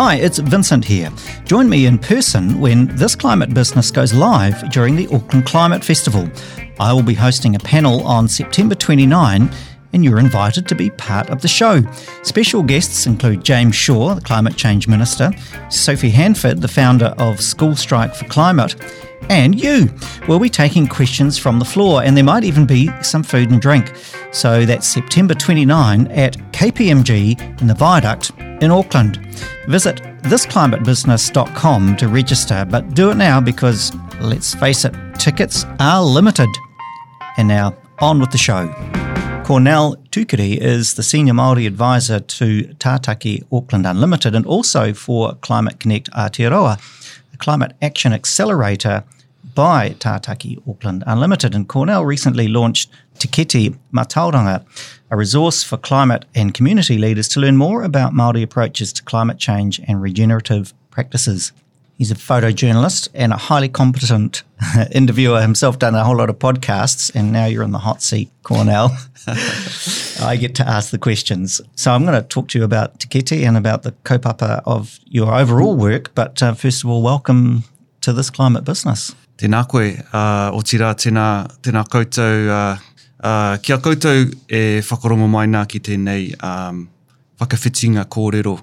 Hi, it's Vincent here. Join me in person when This Climate Business goes live during the Auckland Climate Festival. I will be hosting a panel on September 29 and you're invited to be part of the show. Special guests include James Shaw, the Climate Change Minister, Sophie Handford, the founder of School Strike for Climate, and you. We'll be taking questions from the floor, and there might even be some food and drink. So that's September 29 at KPMG in the Viaduct in Auckland. Visit thisclimatebusiness.com to register, but do it now because, let's face it, tickets are limited. And now, on with the show. Cornell Tukiri is the Senior Māori Advisor to Tātaki Auckland Unlimited and also for Climate Connect Aotearoa, a climate action accelerator by Tātaki Auckland Unlimited. And Cornell recently launched Te Kete Mātauranga, a resource for climate and community leaders to learn more about Māori approaches to climate change and regenerative practices. He's a photojournalist and a highly competent interviewer himself, done a whole lot of podcasts, and now you're in the hot seat, Cornell. I get to ask the questions. So I'm going to talk to you about Tiketi and about the kaupapa of your overall work. But uh, first of all, welcome to this climate business. Tēnā koe, uh, o tira tēnā, tēnā koutou, uh, uh, kia koutou e whakarongo mai nā ki tēnei um, whakawhitinga kōrero.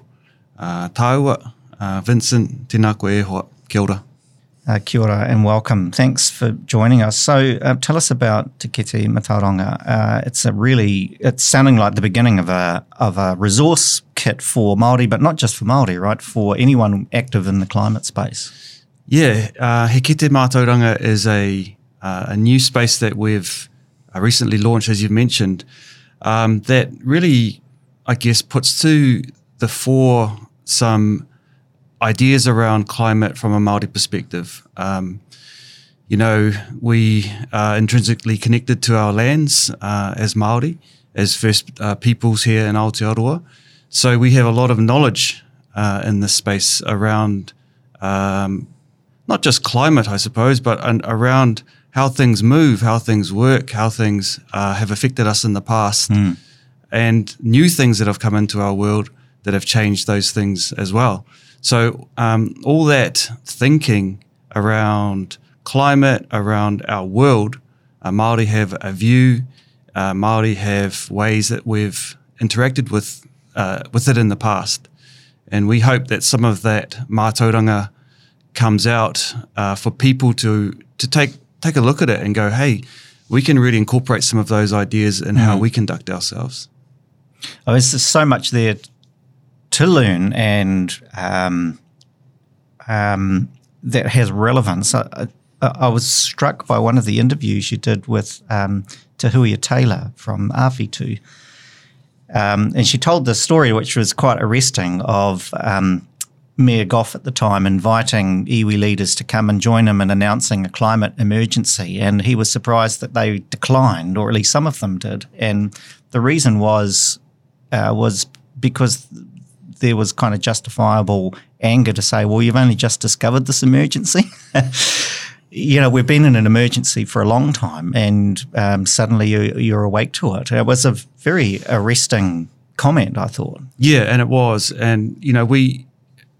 Uh, tāua, uh, Vincent, tēnā koe e hoa, kia ora. Uh, kia ora and welcome. Thanks for joining us. So, uh, tell us about Te Kete Mātauranga. Uh, it's a really, it's sounding like the beginning of a of a resource kit for Maori, but not just for Maori, right? For anyone active in the climate space. Yeah, uh, He Kete Mātauranga is a uh, a new space that we've uh, recently launched, as you've mentioned, um, that really, I guess, puts to the fore some ideas around climate from a Maori perspective. Um, you know, we are intrinsically connected to our lands uh, as Maori, as First uh, Peoples here in Aotearoa. So we have a lot of knowledge uh, in this space around um, not just climate, I suppose, but around how things move, how things work, how things uh, have affected us in the past, mm. and new things that have come into our world that have changed those things as well. So um, all that thinking around climate, around our world, uh, Maori have a view. Uh, Maori have ways that we've interacted with uh, with it in the past, and we hope that some of that mātauranga comes out uh, for people to to take take a look at it and go, hey, we can really incorporate some of those ideas in mm. how we conduct ourselves. Oh, there's so much there to learn and um, um, that has relevance. I, I, was struck by one of the interviews you did with um, Te Huia Taylor from Awhitu. Um, and she told this story, which was quite arresting, of um, Mayor Goff at the time inviting iwi leaders to come and join him in announcing a climate emergency. And he was surprised that they declined, or at least some of them did. And the reason was uh, was because there was kind of justifiable anger to say, well, you've only just discovered this emergency. you know, we've been in an emergency for a long time and um, suddenly you, are awake to it. It was a very arresting comment, I thought. Yeah, and it was. And, you know, we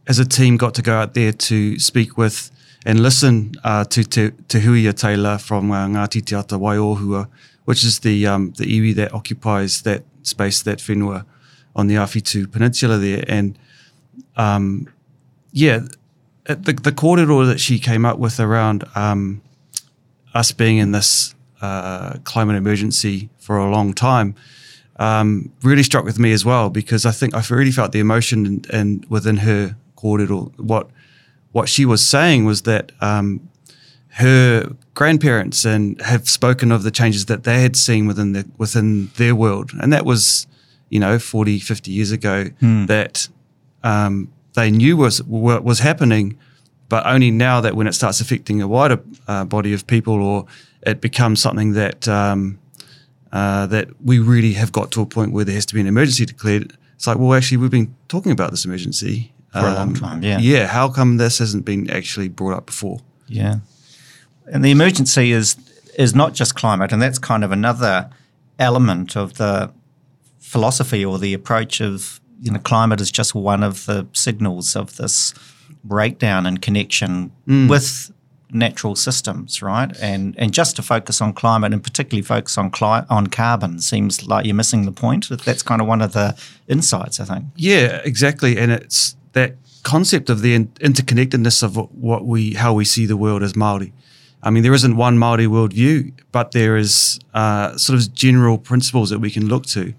as a team got to go out there to speak with and listen uh, to Te Huia Taylor from uh, Ngāti Te Ata Waiohua, which is the um, the iwi that occupies that space, that whenua on the Awhitu Peninsula there. And um, yeah, the, the kōrero that she came up with around um, us being in this uh, climate emergency for a long time um, really struck with me as well because I think I really felt the emotion and, and within her kōrero. What what she was saying was that um, her grandparents and have spoken of the changes that they had seen within the within their world, and that was you know, 40, 50 years ago mm. that um, they knew was was happening, but only now that when it starts affecting a wider uh, body of people or it becomes something that um, uh, that we really have got to a point where there has to be an emergency declared. It's like, well, actually, we've been talking about this emergency for um, a long um, time. Yeah, yeah. How come this hasn't been actually brought up before? Yeah, and the emergency is is not just climate, and that's kind of another element of the philosophy or the approach of you know, climate is just one of the signals of this breakdown and connection mm. with natural systems, right? And and just to focus on climate and particularly focus on cli- on carbon seems like you're missing the point. That's kind of one of the insights, I think. Yeah, exactly. And it's that concept of the in- interconnectedness of what we how we see the world as Maori. I mean, there isn't one Maori worldview, but there is uh, sort of general principles that we can look to.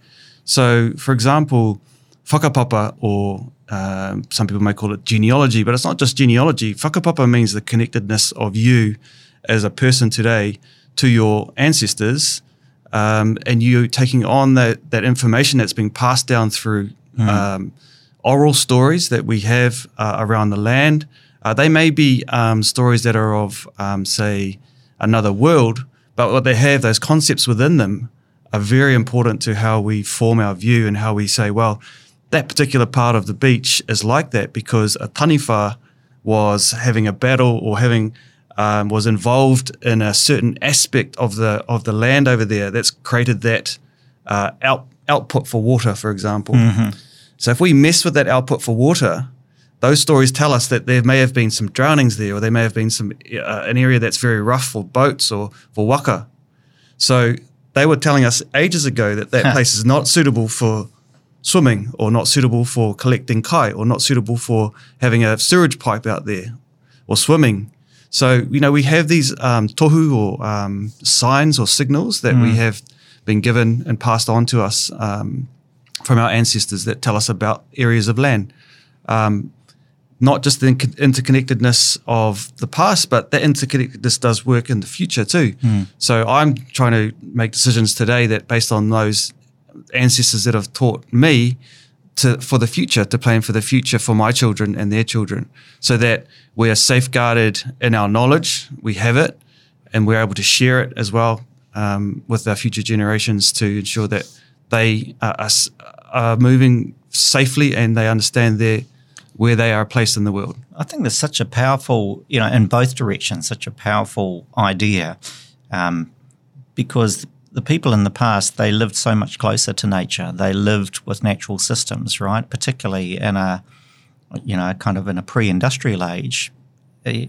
So, for example, whakapapa or um, some people may call it genealogy, but it's not just genealogy. Whakapapa means the connectedness of you as a person today to your ancestors, um, and you taking on that that information that's being passed down through mm. um, oral stories that we have uh, around the land. Uh, they may be um, stories that are of, um, say, another world, but what they have, those concepts within them, are very important to how we form our view and how we say, well, that particular part of the beach is like that because a taniwha was having a battle or having um, was involved in a certain aspect of the of the land over there that's created that uh, out, output for water, for example. Mm-hmm. So if we mess with that output for water, those stories tell us that there may have been some drownings there, or there may have been some uh, an area that's very rough for boats or for waka. So they were telling us ages ago that that place is not suitable for swimming or not suitable for collecting kai or not suitable for having a sewage pipe out there or swimming. So, you know, we have these um, tohu or um, signs or signals that mm. we have been given and passed on to us um, from our ancestors that tell us about areas of land. Um, not just the interconnectedness of the past, but that interconnectedness does work in the future too. Mm. So I'm trying to make decisions today that based on those ancestors that have taught me to for the future, to plan for the future for my children and their children, so that we are safeguarded in our knowledge, we have it, and we're able to share it as well um, with our future generations to ensure that they are, are moving safely and they understand their where they are placed in the world. I think there's such a powerful, you know, in both directions, such a powerful idea, um, because the people in the past they lived so much closer to nature. They lived with natural systems, right? Particularly in a you know kind of in a pre-industrial age. Eh,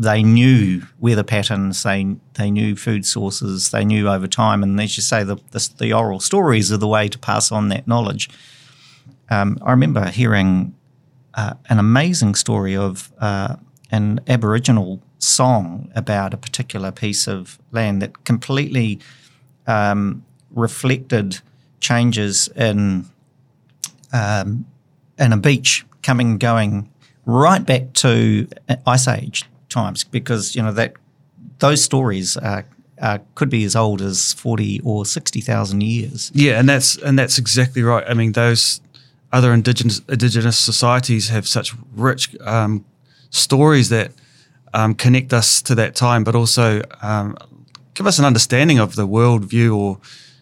they knew weather patterns. They they knew food sources. They knew over time, and as you say, the the, the oral stories are the way to pass on that knowledge. Um, I remember hearing uh, an amazing story of uh, an Aboriginal song about a particular piece of land that completely um, reflected changes in um, in a beach coming and going right back to ice age times because you know that those stories are, could be as old as 40 or 60,000 years. Yeah, and that's and that's exactly right. I mean, those other indigenous indigenous societies have such rich um, stories that um, connect us to that time, but also um, give us an understanding of the worldview or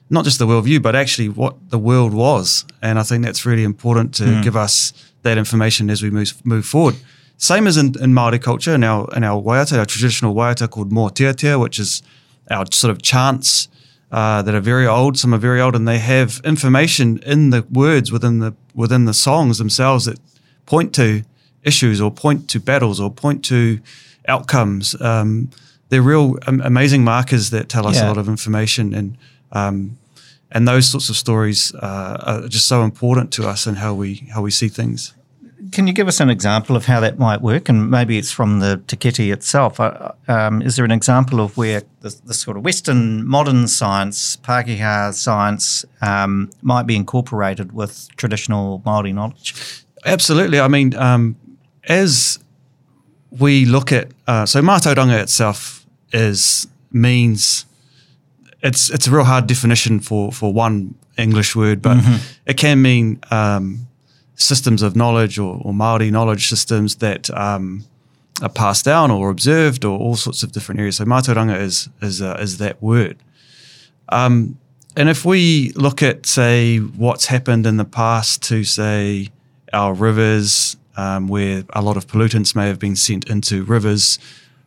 not just the worldview, but actually what the world was. And I think that's really important to mm. give us that information as we move move forward. Same as in, in Māori culture, in our in our waiata, our traditional waiata called mō which is our sort of chants uh, that are very old. Some are very old, and they have information in the words within the within the songs themselves that point to issues or point to battles or point to outcomes. Um, they're real um, amazing markers that tell us yeah. a lot of information and um, and those sorts of stories uh, are just so important to us and how we how we see things. Can you give us an example of how that might work? And maybe it's from the Te itself. Uh, um, is there an example of where the, the, sort of Western modern science, Pākehā science, um, might be incorporated with traditional Māori knowledge? Absolutely. I mean, um, as we look at uh, so mātauranga itself is means it's it's a real hard definition for for one English word, but mm-hmm. it can mean um, systems of knowledge or, or Maori knowledge systems that um, are passed down or observed or all sorts of different areas. So mātauranga is is uh, is that word. Um, and if we look at say what's happened in the past to say our rivers um, where a lot of pollutants may have been sent into rivers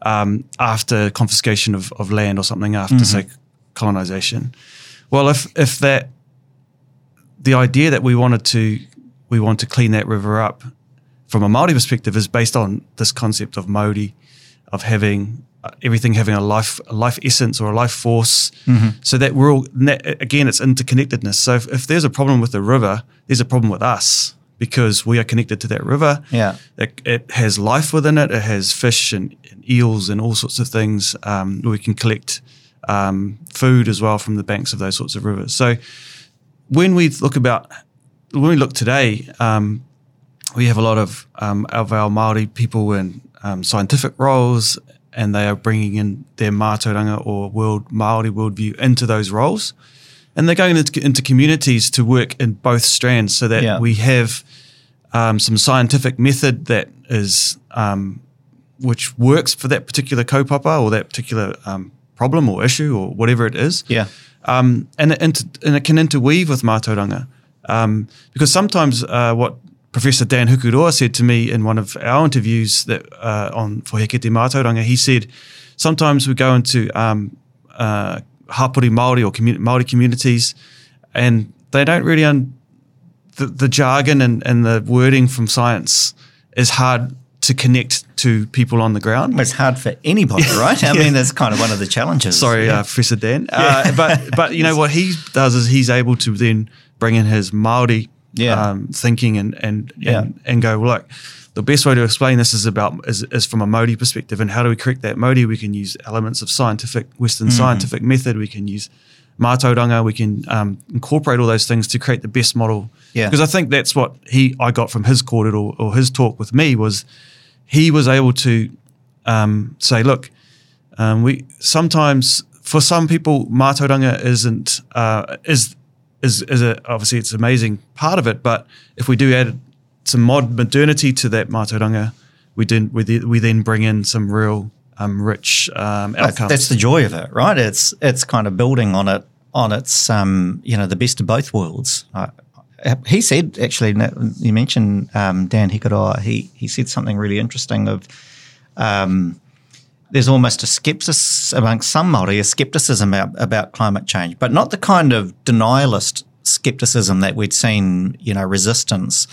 um, after confiscation of, of, land or something after, mm-hmm. say, colonization. Well, if if that the idea that we wanted to we want to clean that river up from a Māori perspective is based on this concept of Māori, of having uh, everything having a life a life essence or a life force, mm-hmm. so that we're all again it's interconnectedness. So if, if, there's a problem with the river, there's a problem with us because we are connected to that river. Yeah, it, it has life within it. It has fish and, and eels and all sorts of things. Um, we can collect um, food as well from the banks of those sorts of rivers. So when we look about when we look today, um, we have a lot of um, of our Maori people in um, scientific roles, and they are bringing in their mātauranga or world Maori worldview into those roles, and they're going into, into communities to work in both strands, so that yeah. we have um, some scientific method that is um, which works for that particular kaupapa or that particular um, problem or issue or whatever it is. Yeah, and it, and it can interweave with mātauranga. Um, because sometimes uh, what Professor Dan Hikuroa said to me in one of our interviews that uh, on for He Kete Mātauranga, he said sometimes we go into um, uh, hapori Māori or commun- Māori communities and they don't really un- the, the jargon and, and the wording from science is hard to connect to people on the ground. It's hard for anybody, right? I yeah. mean, that's kind of one of the challenges. Sorry, yeah. uh, Professor Dan. Uh, but but you know what he does is he's able to then bring in his Maori yeah. um, thinking and and, yeah. and and go look. The best way to explain this is about is, is from a Māori perspective, and how do we correct that Māori? We can use elements of scientific Western mm. scientific method. We can use mātauranga. We can um, incorporate all those things to create the best model. Yeah. Because I think that's what he I got from his kōrero or, or his talk with me was he was able to um, say, look, um, we sometimes for some people mātauranga isn't uh, is is is a, obviously it's an amazing part of it. But if we do add some mod modernity to that mātauranga, we then we, we then bring in some real um, rich um, outcomes. That's the joy of it, right? It's it's kind of building on it on its um, you know the best of both worlds. Uh, he said actually you mentioned um, Dan Hikuroa. He he said something really interesting of. Um, there's almost a skepsis amongst some Maori, a skepticism about, about climate change, but not the kind of denialist skepticism that we'd seen, you know, resistance,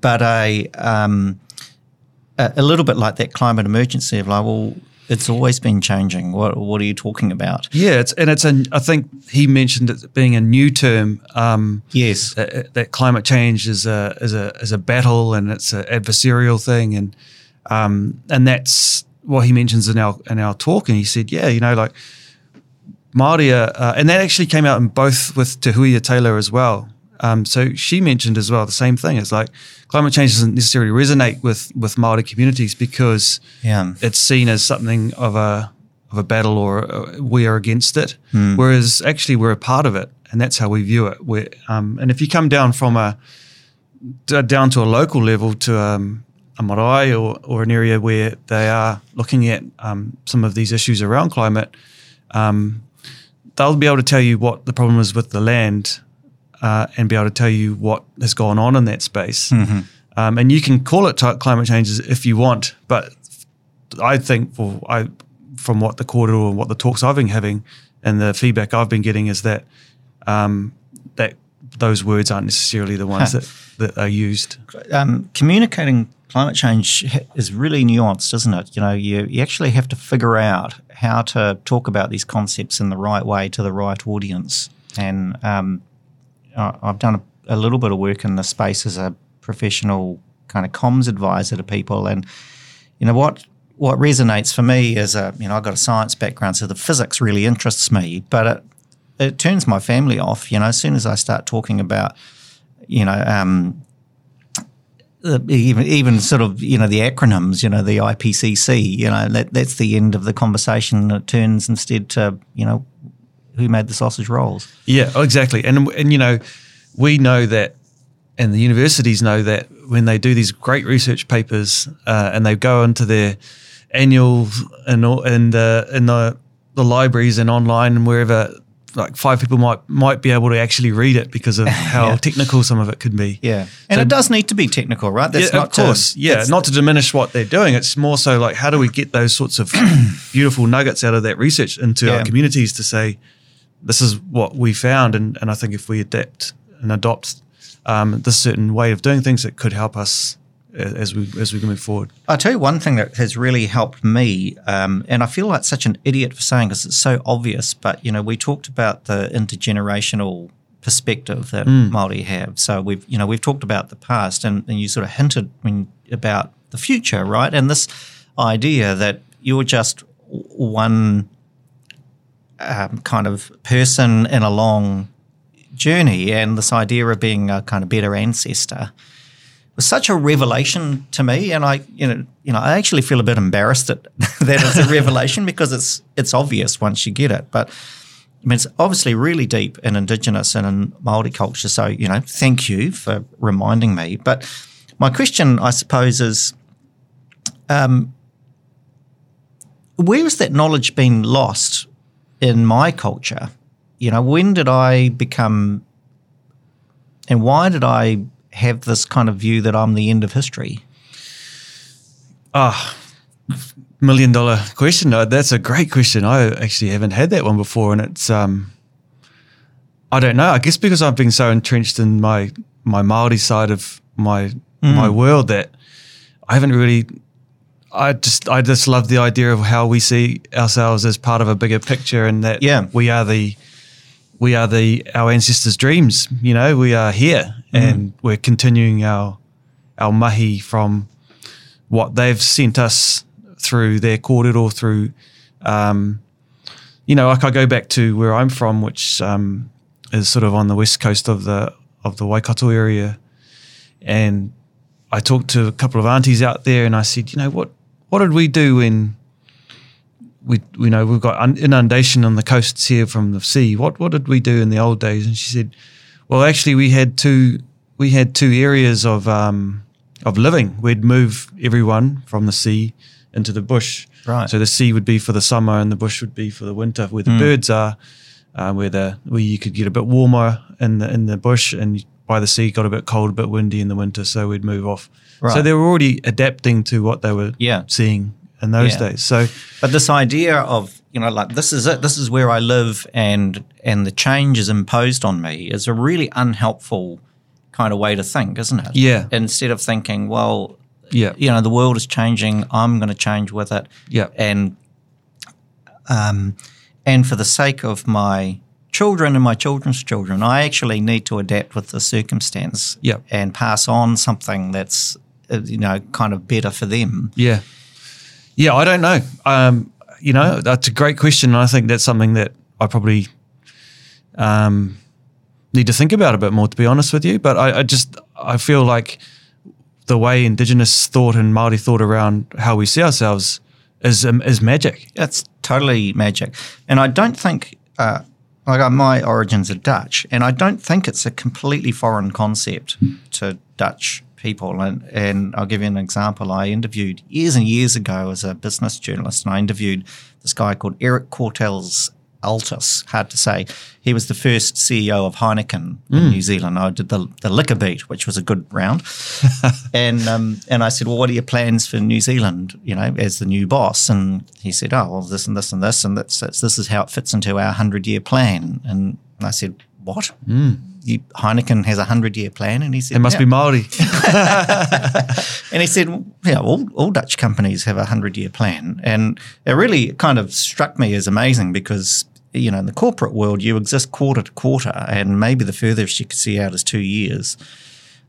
but a um, a, a, little bit like that climate emergency of like, well, it's always been changing. What what are you talking about? Yeah, it's and it's a. I think he mentioned it being a new term. Um, yes, that, that, climate change is a is a is a battle and it's an adversarial thing, and um, and that's what he mentions in our in our talk, and he said, yeah, you know, like Māori, uh, and that actually came out in both with Te Huia Taylor as well. Um, so she mentioned as well the same thing. It's like climate change doesn't necessarily resonate with with Māori communities because yeah. it's seen as something of a of a battle or uh, we are against it, mm. whereas actually we're a part of it, and that's how we view it. We're, um, and if you come down from a down to a local level to um, marae or, or an area where they are looking at um, some of these issues around climate, um, they'll be able to tell you what the problem is with the land uh, and be able to tell you what has gone on in that space. Mm-hmm. Um, and you can call it climate change if you want, but I think for I, from what the kōrero and what the talks I've been having and the feedback I've been getting is that um, that those words aren't necessarily the ones that, that are used. Um, communicating climate change is really nuanced, isn't it? You know, you, you actually have to figure out how to talk about these concepts in the right way to the right audience. And um, I've done a, a, little bit of work in the space as a professional kind of comms advisor to people. And, you know, what what resonates for me is a, you know, I've got a science background, so the physics really interests me, but it, it turns my family off. You know, as soon as I start talking about, you know, um, even even sort of you know the acronyms, you know the IPCC, you know that that's the end of the conversation. It turns instead to you know who made the sausage rolls. Yeah, exactly. And and you know we know that, and the universities know that when they do these great research papers uh, and they go into their annual and and uh, in the the libraries and online and wherever like five people might might be able to actually read it because of how yeah. technical some of it could be. Yeah, and so, it does need to be technical, right? That's yeah, of course. To, yeah, not to diminish what they're doing. It's more so like how do we get those sorts of beautiful nuggets out of that research into yeah. our communities to say this is what we found, and and I think if we adapt and adopt um, this certain way of doing things it could help us as we as we move forward. I'll tell you one thing that has really helped me, um, and I feel like such an idiot for saying because It's so obvious, but you know, we talked about the intergenerational perspective that mm. Maori have. So we've you know we've talked about the past, and, and you sort of hinted when, about the future, right? And this idea that you're just one um, kind of person in a long journey, and this idea of being a kind of better ancestor was such a revelation to me, and I, you know, you know, I actually feel a bit embarrassed that that it's a revelation because it's it's obvious once you get it, but. I mean, it's obviously really deep in Indigenous and in Māori culture. So, you know, thank you for reminding me. But my question, I suppose, is um, where has that knowledge been lost in my culture? You know, when did I become, and why did I have this kind of view that I'm the end of history? Ah, oh, million dollar question. That's a great question. I actually haven't had that one before, and it's um, I don't know. I guess because I've been so entrenched in my my Maori side of my mm. my world that I haven't really. I just I just love the idea of how we see ourselves as part of a bigger picture, and that yeah. we are the we are the our ancestors' dreams. You know, we are here. And we're continuing our our mahi from what they've sent us through their kōrero, through um, you know, like I go back to where I'm from, which um, is sort of on the west coast of the of the Waikato area, and I talked to a couple of aunties out there, and I said, you know, what what did we do when we you know we've got inundation on the coasts here from the sea. What what did we do in the old days? And she said, well, actually, we had two we had two areas of um, of living. We'd move everyone from the sea into the bush. Right. So the sea would be for the summer, and the bush would be for the winter, where the mm. birds are, uh, where the where you could get a bit warmer in the in the bush, and by the sea got a bit cold, a bit windy in the winter. So we'd move off. Right. So they were already adapting to what they were yeah. seeing in those yeah. days. So, but this idea of you know like this is it, this is where I live, and and the change is imposed on me is a really unhelpful kind of way to think, isn't it? Yeah. Instead of thinking, well, yeah, you know, the world is changing, I'm going to change with it. Yeah, and um, and for the sake of my children and my children's children, I actually need to adapt with the circumstance. Yeah, and pass on something that's uh, you know kind of better for them. Yeah. Yeah, I don't know. Um, you know, that's a great question. And I think that's something that I probably um, need to think about a bit more, to be honest with you. But I, I, just, I feel like the way Indigenous thought and Māori thought around how we see ourselves is, um, is magic. It's totally magic. And I don't think, uh, like uh, my origins are Dutch, and I don't think it's a completely foreign concept to Dutch people. And, and I'll give you an example. I interviewed years and years ago as a business journalist, and I interviewed this guy called Eric Cortels Altus, hard to say. He was the first CEO of Heineken in mm. New Zealand. I did the, the liquor beat, which was a good round. and um, and I said, Well, what are your plans for New Zealand, you know, as the new boss? And he said, Oh, well, this and this and this, and that's, that's this is how it fits into our 100 year plan. And I said, What? Mm you, Heineken has a hundred year plan, and he said it must yeah. be Maori. and he said, yeah, all, all Dutch companies have a hundred year plan, and it really kind of struck me as amazing because you know in the corporate world you exist quarter to quarter, and maybe the furthest you could see out is two years.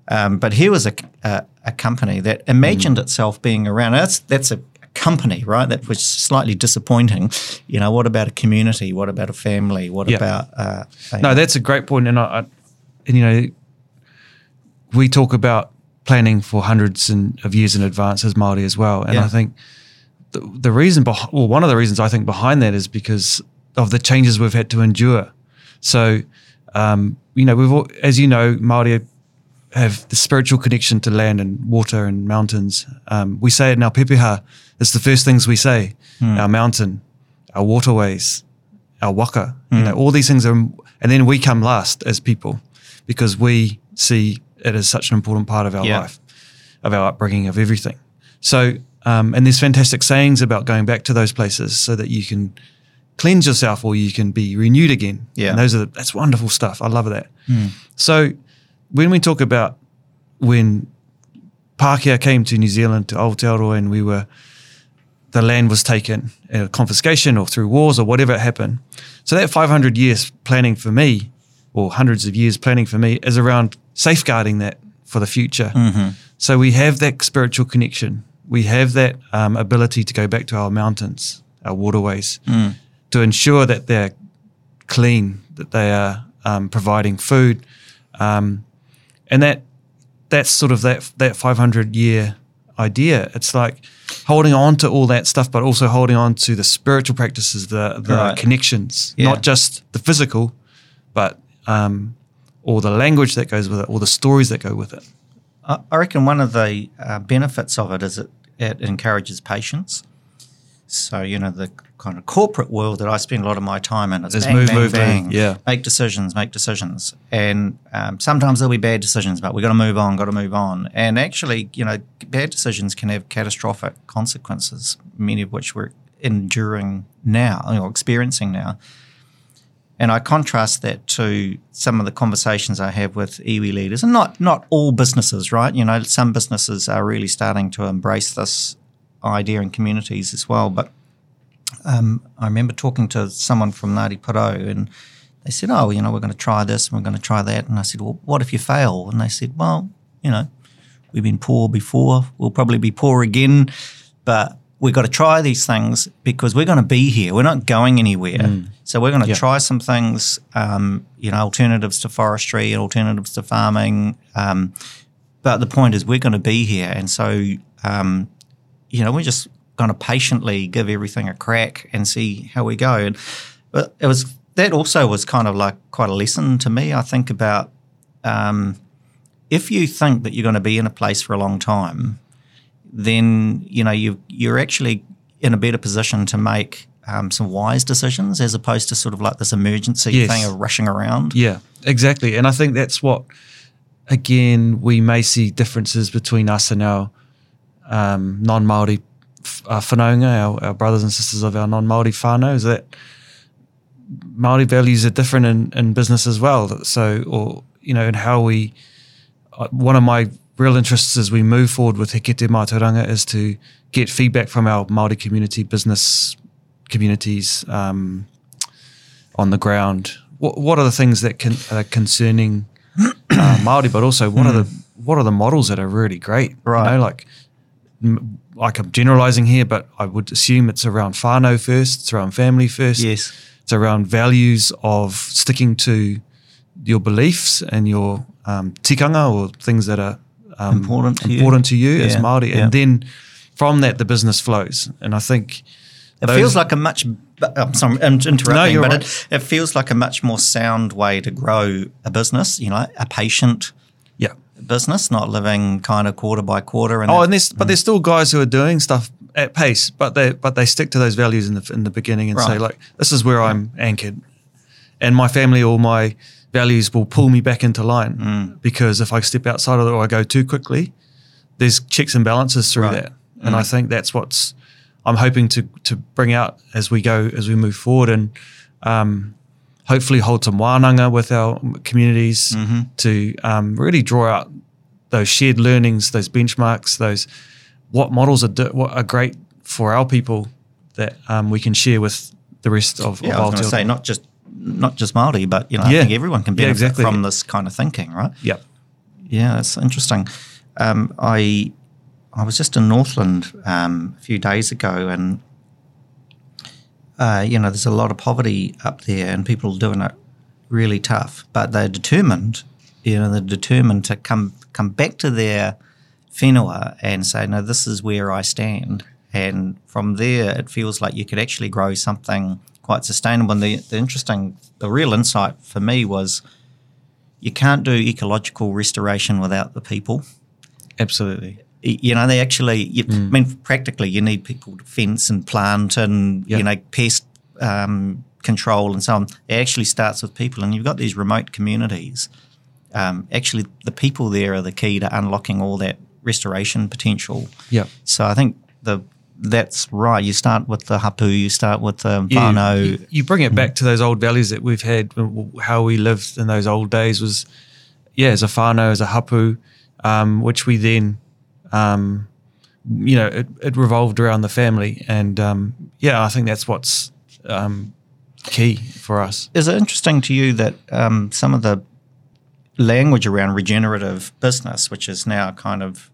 Um, but here was a, a, a company that imagined mm. itself being around. That's that's a company, right? That was slightly disappointing. You know, what about a community? What about a family? What yeah. about? Uh, no, that's a great point, and I, and, you know, we talk about planning for hundreds in, of years in advance as Māori as well. And yeah. I think the, the reason, beh- well, one of the reasons I think behind that is because of the changes we've had to endure. So, um, you know, we've, all, as you know, Māori have the spiritual connection to land and water and mountains. Um, we say it in our pepeha. It's the first things we say. Mm. Our mountain, our waterways, our waka. Mm. You hmm. know, all these things are, and then we come last as people because we see it as such an important part of our yeah. life, of our upbringing, of everything. So, um, and there's fantastic sayings about going back to those places so that you can cleanse yourself or you can be renewed again. Yeah, and those are the, that's wonderful stuff. I love that. Mm. So, when we talk about when Pākehā came to New Zealand to Aotearoa and we were the land was taken, uh, confiscation or through wars or whatever happened. So that 500 years planning for me, or hundreds of years planning for me, is around safeguarding that for the future. Mm-hmm. So we have that spiritual connection. We have that um, ability to go back to our mountains, our waterways, Mm. to ensure that they're clean, that they are um, providing food, um, and that that's sort of that that 500 year idea. It's like holding on to all that stuff, but also holding on to the spiritual practices, the the Right. connections, Yeah. not just the physical, but um, all the language that goes with it, or the stories that go with it. I reckon one of the uh, benefits of it is it, it encourages patience. So, you know, the kind of corporate world that I spend a lot of my time in, it's It's bang, move, bang, move, bang. move. Yeah. Make decisions, make decisions. And um, sometimes there'll be bad decisions, but we've got to move on, got to move on. And actually, you know, bad decisions can have catastrophic consequences, many of which we're enduring now, or experiencing now. And I contrast that to some of the conversations I have with iwi leaders, and not not all businesses, right? You know, some businesses are really starting to embrace this idea in communities as well. But um, I remember talking to someone from Ngāti Porou, and they said, "Oh, you know, we're going to try this, and we're going to try that." And I said, "Well, what if you fail?" And they said, "Well, you know, we've been poor before. We'll probably be poor again, but." We've got to try these things because we're going to be here. We're not going anywhere. So we're going to Yeah. try some things, um, you know, alternatives to forestry and alternatives to farming. Um, but the point is, we're going to be here, and so um, you know, we're just going to patiently give everything a crack and see how we go. And but it was that also was kind of like quite a lesson to me. I think about um, if you think that you're going to be in a place for a long time, then you know you you're actually in a better position to make um, some wise decisions as opposed to sort of like this emergency Yes. thing of rushing around. Yeah, exactly. And I think that's what, again, we may see differences between us and our um, non Māori uh, whanaunga, our, our brothers and sisters of our non Māori whānau, is that Māori values are different in, in business as well. So, or, you know, in how we, uh, one of my real interests as we move forward with He Kete Mātauranga is to get feedback from our Māori community, business communities, um, on the ground. What what are the things that can, are concerning uh, Maori, but also what are the what are the models that are really great? Right. You know, like m- like I'm generalizing here, but I would assume it's around whānau first, it's around family first, Yes. it's around values of sticking to your beliefs and your um, tikanga or things that are um, Important to you. important to you as Yeah, Maori, yeah. and then from that the business flows. And I think It feels like a much. I'm sorry, I'm interrupting, No, but right. it, it feels like a much more sound way to grow a business. You know, a patient yeah. business, not living kind of quarter by quarter. And Oh, that- and there's but there's still guys who are doing stuff at pace, but they but they stick to those values in the in the beginning and say like, this is where I'm anchored, and my family or my values will pull me back into line Mm. because if I step outside of it or I go too quickly, there's checks and balances through Right. that, and I think that's what's I'm hoping to to bring out as we go as we move forward and. Um, Hopefully, hold some wānanga with our communities to um, really draw out those shared learnings, those benchmarks, those what models are do, what are great for our people that um, we can share with the rest of, yeah, of I was going to say not just not just Maori, but you know, I think everyone can Yeah, benefit exactly. from this kind of thinking, right? Yeah, Yeah, it's interesting. Um, I I was just in Northland um, a few days ago, and uh, you know, there's a lot of poverty up there, and people are doing it really tough. But they're determined, you know, they're determined to come come back to their whenua and say, no, this is where I stand. And from there, it feels like you could actually grow something quite sustainable. And the, the interesting, the real insight for me was you can't do ecological restoration without the people. Absolutely. You know, they actually, you, I mean, practically, you need people to fence and plant and, Yep. you know, pest um, control and so on. It actually starts with people. And you've got these remote communities. Um, actually, the people there are the key to unlocking all that restoration potential. Yeah. So I think the that's right. You start with the hapu, you start with the whānau. you, you bring it back to those old values that we've had, how we lived in those old days was yeah, as a whānau, as a hapu, um, which we then, um, you know, it, it revolved around the family. And um, yeah, I think that's what's um, key for us. Is it interesting to you that um, some of the language around regenerative business, which is now kind of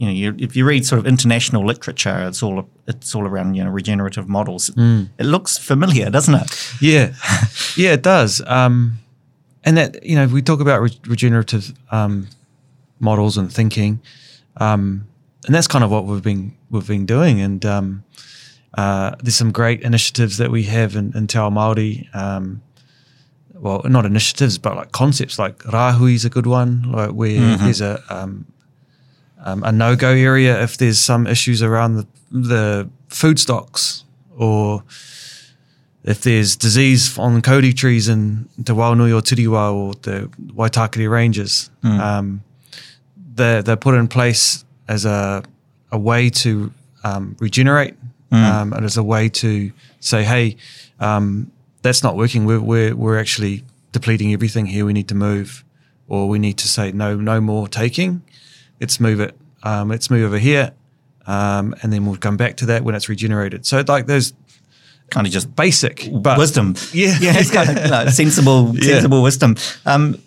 you know, you, if you read sort of international literature, it's all it's all around you know regenerative models. Mm. It looks familiar, doesn't it? Yeah, yeah, it does. Um, and that you know, we talk about re- regenerative um, models and thinking, um, and that's kind of what we've been we've been doing. And um, uh, there's some great initiatives that we have in, in Te Ao Māori. Um, well, not initiatives, but like concepts like Rahui is a good one, like where mm-hmm. there's a um, a no go area if there's some issues around the, the food stocks or if there's disease on kauri trees in Te Wao Nui o Tiriwa or the Waitakere Ranges. Mm. Um, they're, they're put in place as a, a way to um, regenerate mm. um, and as a way to say, hey, um, that's not working. We're, we're, we're actually depleting everything here. We need to move or we need to say no, no more taking let's move it, um, let's move over here, um, and then we'll come back to that when it's regenerated. So like there's kind of just basic but wisdom. Yeah, yeah, it's kind of sensible, sensible yeah. wisdom. Um,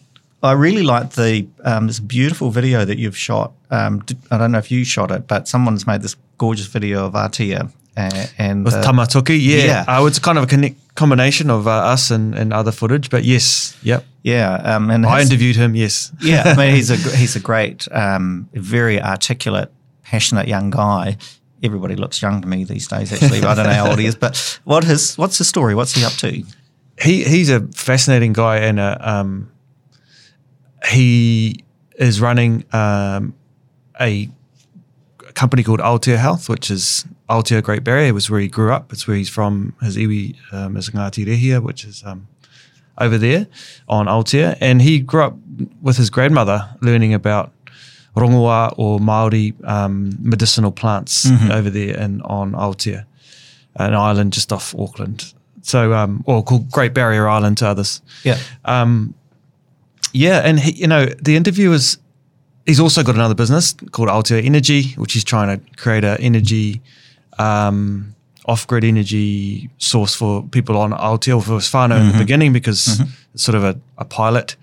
I really like the um, this beautiful video that you've shot. Um, I don't know if you shot it, but someone's made this gorgeous video of Aotea. uh, and with uh, Tamatoki. Yeah, yeah. Uh, it's kind of a connect, combination of uh, us and, and other footage, but yes, yep. Yeah, um, and I interviewed him. Yes. yeah, I mean he's a he's a great, um, very articulate, passionate young guy. Everybody looks young to me these days. Actually, I don't know how old he is, but what his what's his story? What's he up to? He he's a fascinating guy, and a, um, he is running um, a company called Aotea Health, which is Aotea Great Barrier, was where he grew up. It's where he's from. His iwi um, is Ngāti Rehua, which is um, over there on Aotea. And he grew up with his grandmother learning about rongoā or Māori um, medicinal plants mm-hmm. over there in, on Aotea, an island just off Auckland. So, um, or called Great Barrier Island to others. Yeah. Um, yeah, and he, you know the interview was. He's also got another business called Aotea Energy, which he's trying to create an energy um, off-grid energy source for people on Aotea for whānau mm-hmm. in the mm-hmm. beginning because mm-hmm. it's sort of a, a pilot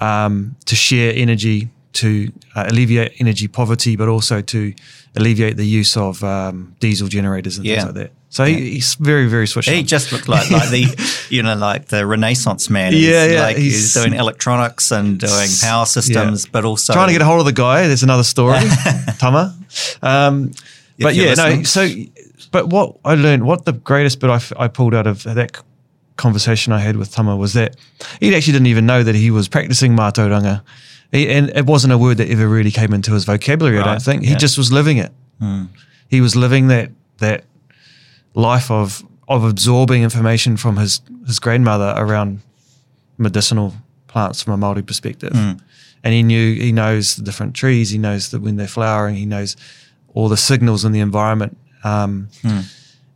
um, to share energy to uh, alleviate energy poverty, but also to alleviate the use of um, diesel generators and yeah. things like that. So yeah. he, he's very, very switched. He on. just looked like like the, you know, like the Renaissance man. He's yeah, yeah. Like he's, he's, doing electronics and doing power systems, yeah. but also trying to get a hold of the guy. There's another story, Tama. Um, but yeah, listening. no. So but what I learned, what the greatest bit I, f- I pulled out of that conversation I had with Tama was that he actually didn't even know that he was practicing mātauranga. He, and it wasn't a word that ever really came into his vocabulary, right. I don't think. He yeah. just was living it. Mm. He was living that that life of of absorbing information from his, his grandmother around medicinal plants from a Māori perspective. Mm. And he knew he knows the different trees, he knows that when they're flowering, he knows all the signals in the environment um, hmm.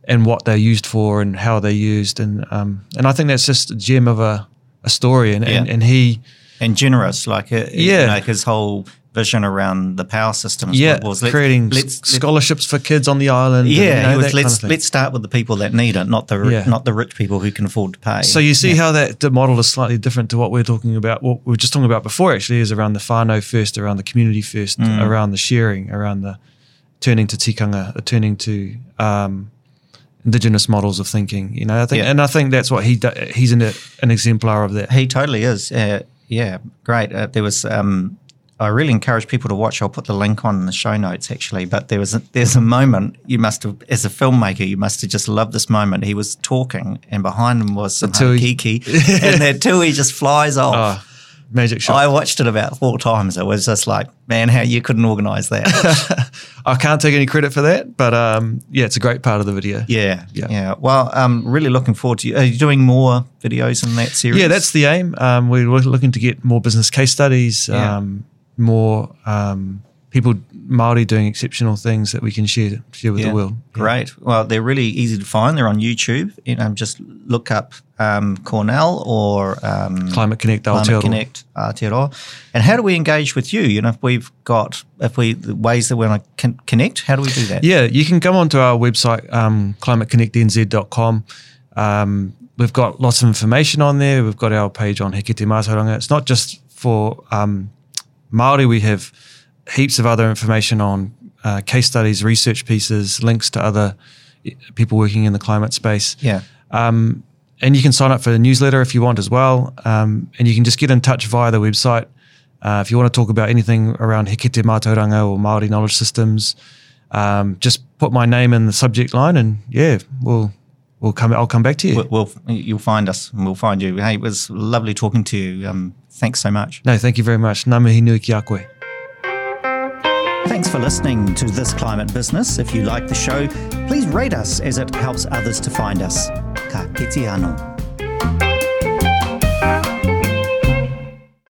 and what they're used for and how they're used. And um, and I think that's just a gem of a, a story. And, yeah. and, and, he. And generous, like, uh, yeah. like his whole vision around the power systems yeah, was let's, creating let's, scholarships for kids on the island. Yeah, and, you know, was, let's kind of let's start with the people that need it, not the yeah. not the rich people who can afford to pay. So you see yeah. how that the model is slightly different to what we're talking about. What we were just talking about before actually is around the whānau first, around the community first, mm. around the sharing, around the turning to tikanga, uh, turning to um, indigenous models of thinking. You know, I think, yeah. and I think that's what he do, he's an, an exemplar of that. He totally is. Uh, yeah, great. Uh, there was. Um, I really encourage people to watch. I'll put the link on in the show notes actually. But there was a, there's a moment you must have, as a filmmaker, you must have just loved this moment. He was talking, and behind him was some Kiki, and that tui just flies off. Oh magic shot. I watched it about four times. It was just like, man, how you couldn't organise that. I can't take any credit for that, but um, yeah, it's a great part of the video. Yeah, yeah. yeah. Well, I'm um, really looking forward to you. Are you doing more videos in that series? Yeah, that's the aim. Um, we're looking to get more business case studies, yeah. um, more um, people Maori doing exceptional things that we can share share with Yeah. the world. Yeah. Great. Well, they're really easy to find. They're on YouTube. You know, just look up um, Cornell or um, Climate Connect Climate Aotearoa. Connect Aotearoa. And how do we engage with you? You know, if we've got if we the ways that we want to con- connect, how do we do that? Yeah, you can come onto our website, um, climateconnectnz.com. Um, we've got lots of information on there. We've got our page on He Kete Mātauranga. It's not just for um, Māori. We have heaps of other information on uh, case studies, research pieces, links to other people working in the climate space. Yeah. Um, and you can sign up for the newsletter if you want as well. Um, and you can just get in touch via the website. Uh, if you want to talk about anything around He Kete Mātauranga or Māori knowledge systems, um, just put my name in the subject line and yeah, we'll, we'll come, I'll come back to you. We'll, we'll you'll find us and we'll find you. Hey, it was lovely talking to you. Um, thanks so much. no, thank you very much. Ngā mihi nui ki a koe. Thanks for listening to This Climate Business. If you like the show, please rate us as it helps others to find us. Ka anō.